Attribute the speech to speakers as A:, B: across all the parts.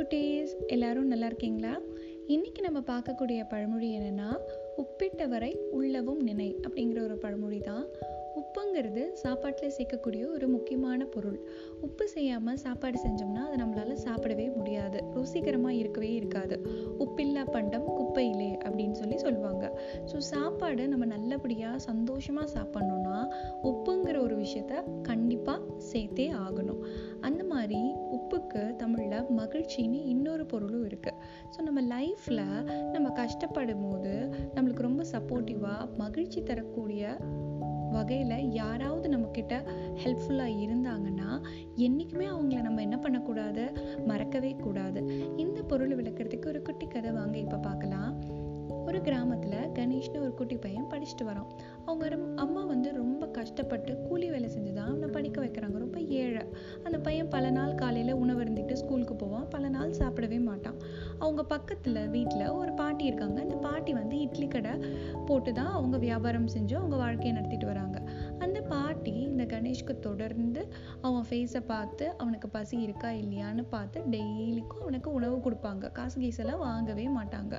A: குட்டீஸ் எல்லாரும் நல்லா இருக்கீங்களா? இன்னைக்கு நம்ம பார்க்கக்கூடிய பழமொழி என்னன்னா உப்பிட்டவரை உள்ளவும் நினை அப்படிங்கிற ஒரு பழமொழி தான். உப்புங்கிறது சாப்பாட்டில் சேர்க்கக்கூடிய ஒரு முக்கியமான பொருள். உப்பு செய்யாமல் சாப்பாடு செஞ்சோம்னா அதை நம்மளால் சாப்பிடவே முடியாது. ருசிகரமாக இருக்கவே இருக்காது. உப்பில்லா பண்டம் குப்பையிலே அப்படின்னு சொல்லி சொல்லுவாங்க. ஸோ சாப்பாடு நம்ம நல்லபடியாக சந்தோஷமாக சாப்பிட்ணுன்னா உப்புங்கிற ஒரு விஷயத்த கண்டிப்பாக சேர்த்தே ஆகணும். அந்த மாதிரி உப்புக்கு தமிழில் மகிழ்ச்சின்னு இன்னொரு பொருளும் இருக்குது ஸோ நம்ம லைஃப்பில் நம்ம கஷ்டப்படும் போது நம்மளுக்கு ரொம்ப சப்போர்ட்டிவாக மகிழ்ச்சி தரக்கூடிய வகையில் யாராவது நம்மக்கிட்ட ஹெல்ப்ஃபுல்லாக இருந்தாங்கன்னா என்றைக்குமே அவங்கள நம்ம என்ன பண்ணக்கூடாது? மறக்கவே கூடாது. இந்த பொருள் விளக்குறதுக்கு ஒரு குட்டி கதை வாங்க இப்போ பார்க்கலாம் ஒரு கிராமத்தில் கணேஷ்னு ஒரு குட்டி பையன் படிச்சுட்டு வரான். அவங்க அம்மா வந்து ரொம்ப கஷ்டப்பட்டு கூலி வேலை செஞ்சு தான் அவனை படிக்க வைக்கிறாங்க. ரொம்ப பையன் பல நாள் காலையில் உணவு இருந்துக்கிட்டு ஸ்கூலுக்கு போவான். பல நாள் சாப்பிடவே மாட்டான். அவங்க பக்கத்தில் வீட்டில் ஒரு பாட்டி இருக்காங்க. அந்த பாட்டி வந்து இட்லி கடை போட்டு தான் அவங்க வியாபாரம் செஞ்சு அவங்க வாழ்க்கையை நடத்திட்டு வராங்க. கணேஷ்க்கு தொடர்ந்து அவன் ஃபேஸை பார்த்து அவனுக்கு பசி இருக்கா இல்லையான்னு பார்த்து டெய்லிக்கும் அவனுக்கு உணவு கொடுப்பாங்க. காசு கீசெல்லாம் வாங்கவே மாட்டாங்க.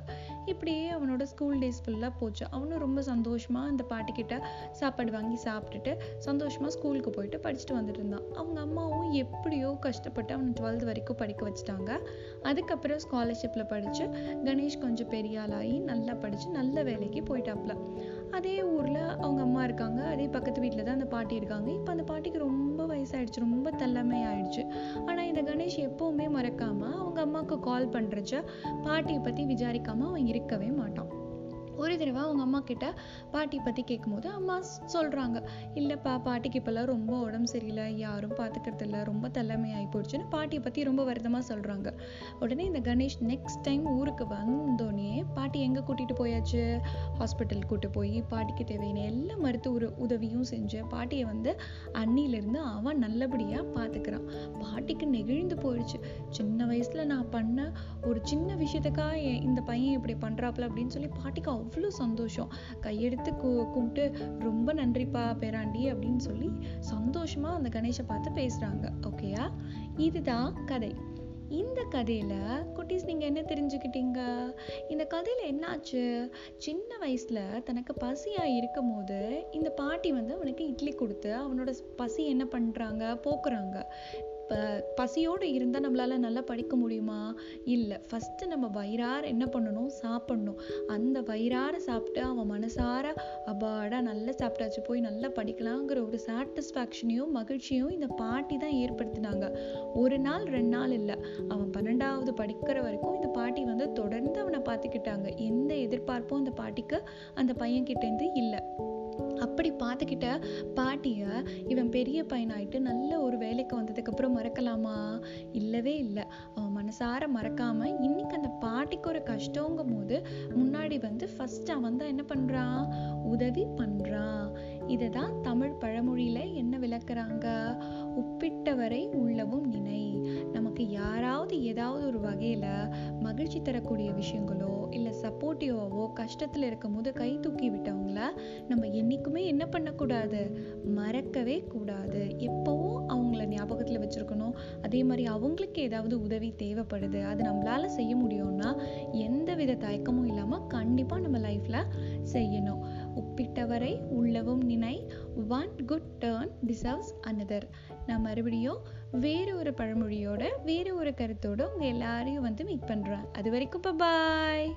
A: இப்படியே அவனோட ஸ்கூல் டேஸ் ஃபுல்லாக போச்சு. அவனும் ரொம்ப சந்தோஷமாக அந்த பாட்டிக்கிட்ட சாப்பாடு வாங்கி சாப்பிட்டுட்டு சந்தோஷமாக ஸ்கூலுக்கு போயிட்டு படிச்சுட்டு வந்துட்டு இருந்தான். அவங்க அம்மாவும் எப்படியோ கஷ்டப்பட்டு அவனை டுவெல்த் வரைக்கும் படிக்க வச்சுட்டாங்க. அதுக்கப்புறம் ஸ்காலர்ஷிப்பில் படித்து கணேஷ் கொஞ்சம் பெரிய ஆளாகி நல்லா படித்து நல்ல வேலைக்கு போயிட்டாப்ல. அதே ஊர் அவங்க அம்மா இருக்காங்க. அதே பக்கத்து வீட்டில் தான் அந்த பாட்டி இருக்காங்க. இப்போ அந்த பாட்டிக்கு ரொம்ப வயசாயிடுச்சு. ரொம்ப தள்ளமை ஆயிடுச்சு ஆனால் இந்த கணேஷ் எப்போவுமே மறக்காமல் அவங்க அம்மாவுக்கு கால் பண்ணுறச்ச பாட்டியை பற்றி விசாரிக்காமல் அவன் இருக்கவே மாட்டான். ஒரு தடவை அவங்க அம்மா கிட்ட பாட்டி பற்றி கேட்கும்போது அம்மா சொல்கிறாங்க இல்லைப்பா பாட்டிக்கு இப்போல்லாம் ரொம்ப உடம்பு சரியில்லை யாரும் பார்த்துக்கிறது இல்லை ரொம்ப தலைமை ஆகி போயிடுச்சுன்னு பாட்டியை பற்றி ரொம்ப வருத்தமாக சொல்கிறாங்க உடனே இந்த கணேஷ் நெக்ஸ்ட் டைம் ஊருக்கு வந்தோடனே பாட்டி எங்கே கூட்டிகிட்டு போயாச்சு? ஹாஸ்பிட்டல் கூட்டு போய் பாட்டிக்கு தேவையான எல்லா மருத்துவ உதவியும் செஞ்சு பாட்டியை வந்து அன்னிலேருந்து அவன் நல்லபடியாக பார்த்துக்கிறான் பாட்டிக்கு நெகிழ்ந்து போயிடுச்சு. சின்ன வயசில் நான் பண்ண ஒரு சின்ன விஷயத்துக்காக இந்த பையன் இப்படி பண்ணுறாப்புல அப்படின்னு சொல்லி பாட்டிக்கு அவ்வளோ சந்தோஷம். கையெடுத்து கூ கும்பிட்டு ரொம்ப நன்றிப்பா பேராண்டி அப்படின்னு சொல்லி சந்தோஷமாக அந்த கணேஷை பார்த்து பேசுகிறாங்க ஓகேயா இதுதான் கதை. இந்த கதையில் குட்டீஸ் நீங்கள் என்ன தெரிஞ்சுக்கிட்டீங்க? இந்த கதையில் என்னாச்சு? சின்ன வயசில் தனக்கு பசியாக இருக்கும் போது இந்த பாட்டி வந்து அவனுக்கு இட்லி கொடுத்து அவனோட பசி என்ன பண்ணுறாங்க போக்குறாங்க. பசியோடு இருந்தால் நம்மளால் நல்லா படிக்க முடியுமா? இல்லை ஃபஸ்ட்டு நம்ம வயிறார என்ன பண்ணணும்? சாப்பிட்ணும். அந்த வயிறார சாப்பிட்டு அவன் மனசார அபாடா நல்லா சாப்பிட்டாச்சு போய் நல்லா படிக்கலாங்கிற ஒரு சாட்டிஸ்ஃபேக்ஷனையும் மகிழ்ச்சியும் இந்த பாட்டி தான் ஏற்படுத்தினாங்க. ஒரு நாள் ரெண்டு நாள் இல்லை. அவன் பன்னெண்டாவது படிக்கிற வரைக்கும் இந்த பாட்டி வந்து தொடர்ந்து அவனை பார்த்துக்கிட்டாங்க. எந்த எதிர்பார்ப்பும் இந்த பாட்டிக்கு அந்த பையன் கிட்டேருந்து இல்லை. அப்படி பார்த்துக்கிட்ட பாட்டியை இவன் பெரிய பையனாயிட்டு நல்ல ஒரு வேலைக்கு அதுக்கப்புறம் மறக்கலாமா? இல்லவே இல்லை. அவன் மனசார மறக்காம இன்னைக்கு அந்த பாட்டிக்கு ஒரு கஷ்டங்கும் போது முன்னாடி வந்து ஃபஸ்ட் அவன் தான் என்ன பண்றான் உதவி பண்றான் இதை தான் தமிழ் பழமொழியில என்ன விளக்குறாங்க? உப்பிட்டவரை உள்ளவும் நினை யாராவது ஏதாவது ஒரு வகையில் மகிழ்ச்சி தரக்கூடிய விஷயங்களோ இல்லை சப்போர்ட்டிவாவோ கஷ்டத்தில் இருக்கும் போது கை தூக்கி விட்டவங்கள நம்ம என்றைக்குமே என்ன பண்ணக்கூடாது? மறக்கவே கூடாது. எப்போவும் அவங்கள ஞாபகத்தில் வச்சுருக்கணும். அதே மாதிரி அவங்களுக்கு ஏதாவது உதவி தேவைப்படுது. அது நம்மளால் செய்ய முடியும்னா எந்த வித தயக்கமும் இல்லாமல் கண்டிப்பாக நம்ம லைஃப்பில் செய்யணும். ஒப்பிட்டவரை உள்ளவும் நினை. One good turn deserves another நான் மறுபடியும் வேறு ஒரு பழமொழியோட வேறு ஒரு கருத்தோட உங்கள் எல்லாரையும் வந்து மீட் பண்ணுறேன் அது வரைக்கும் பாய்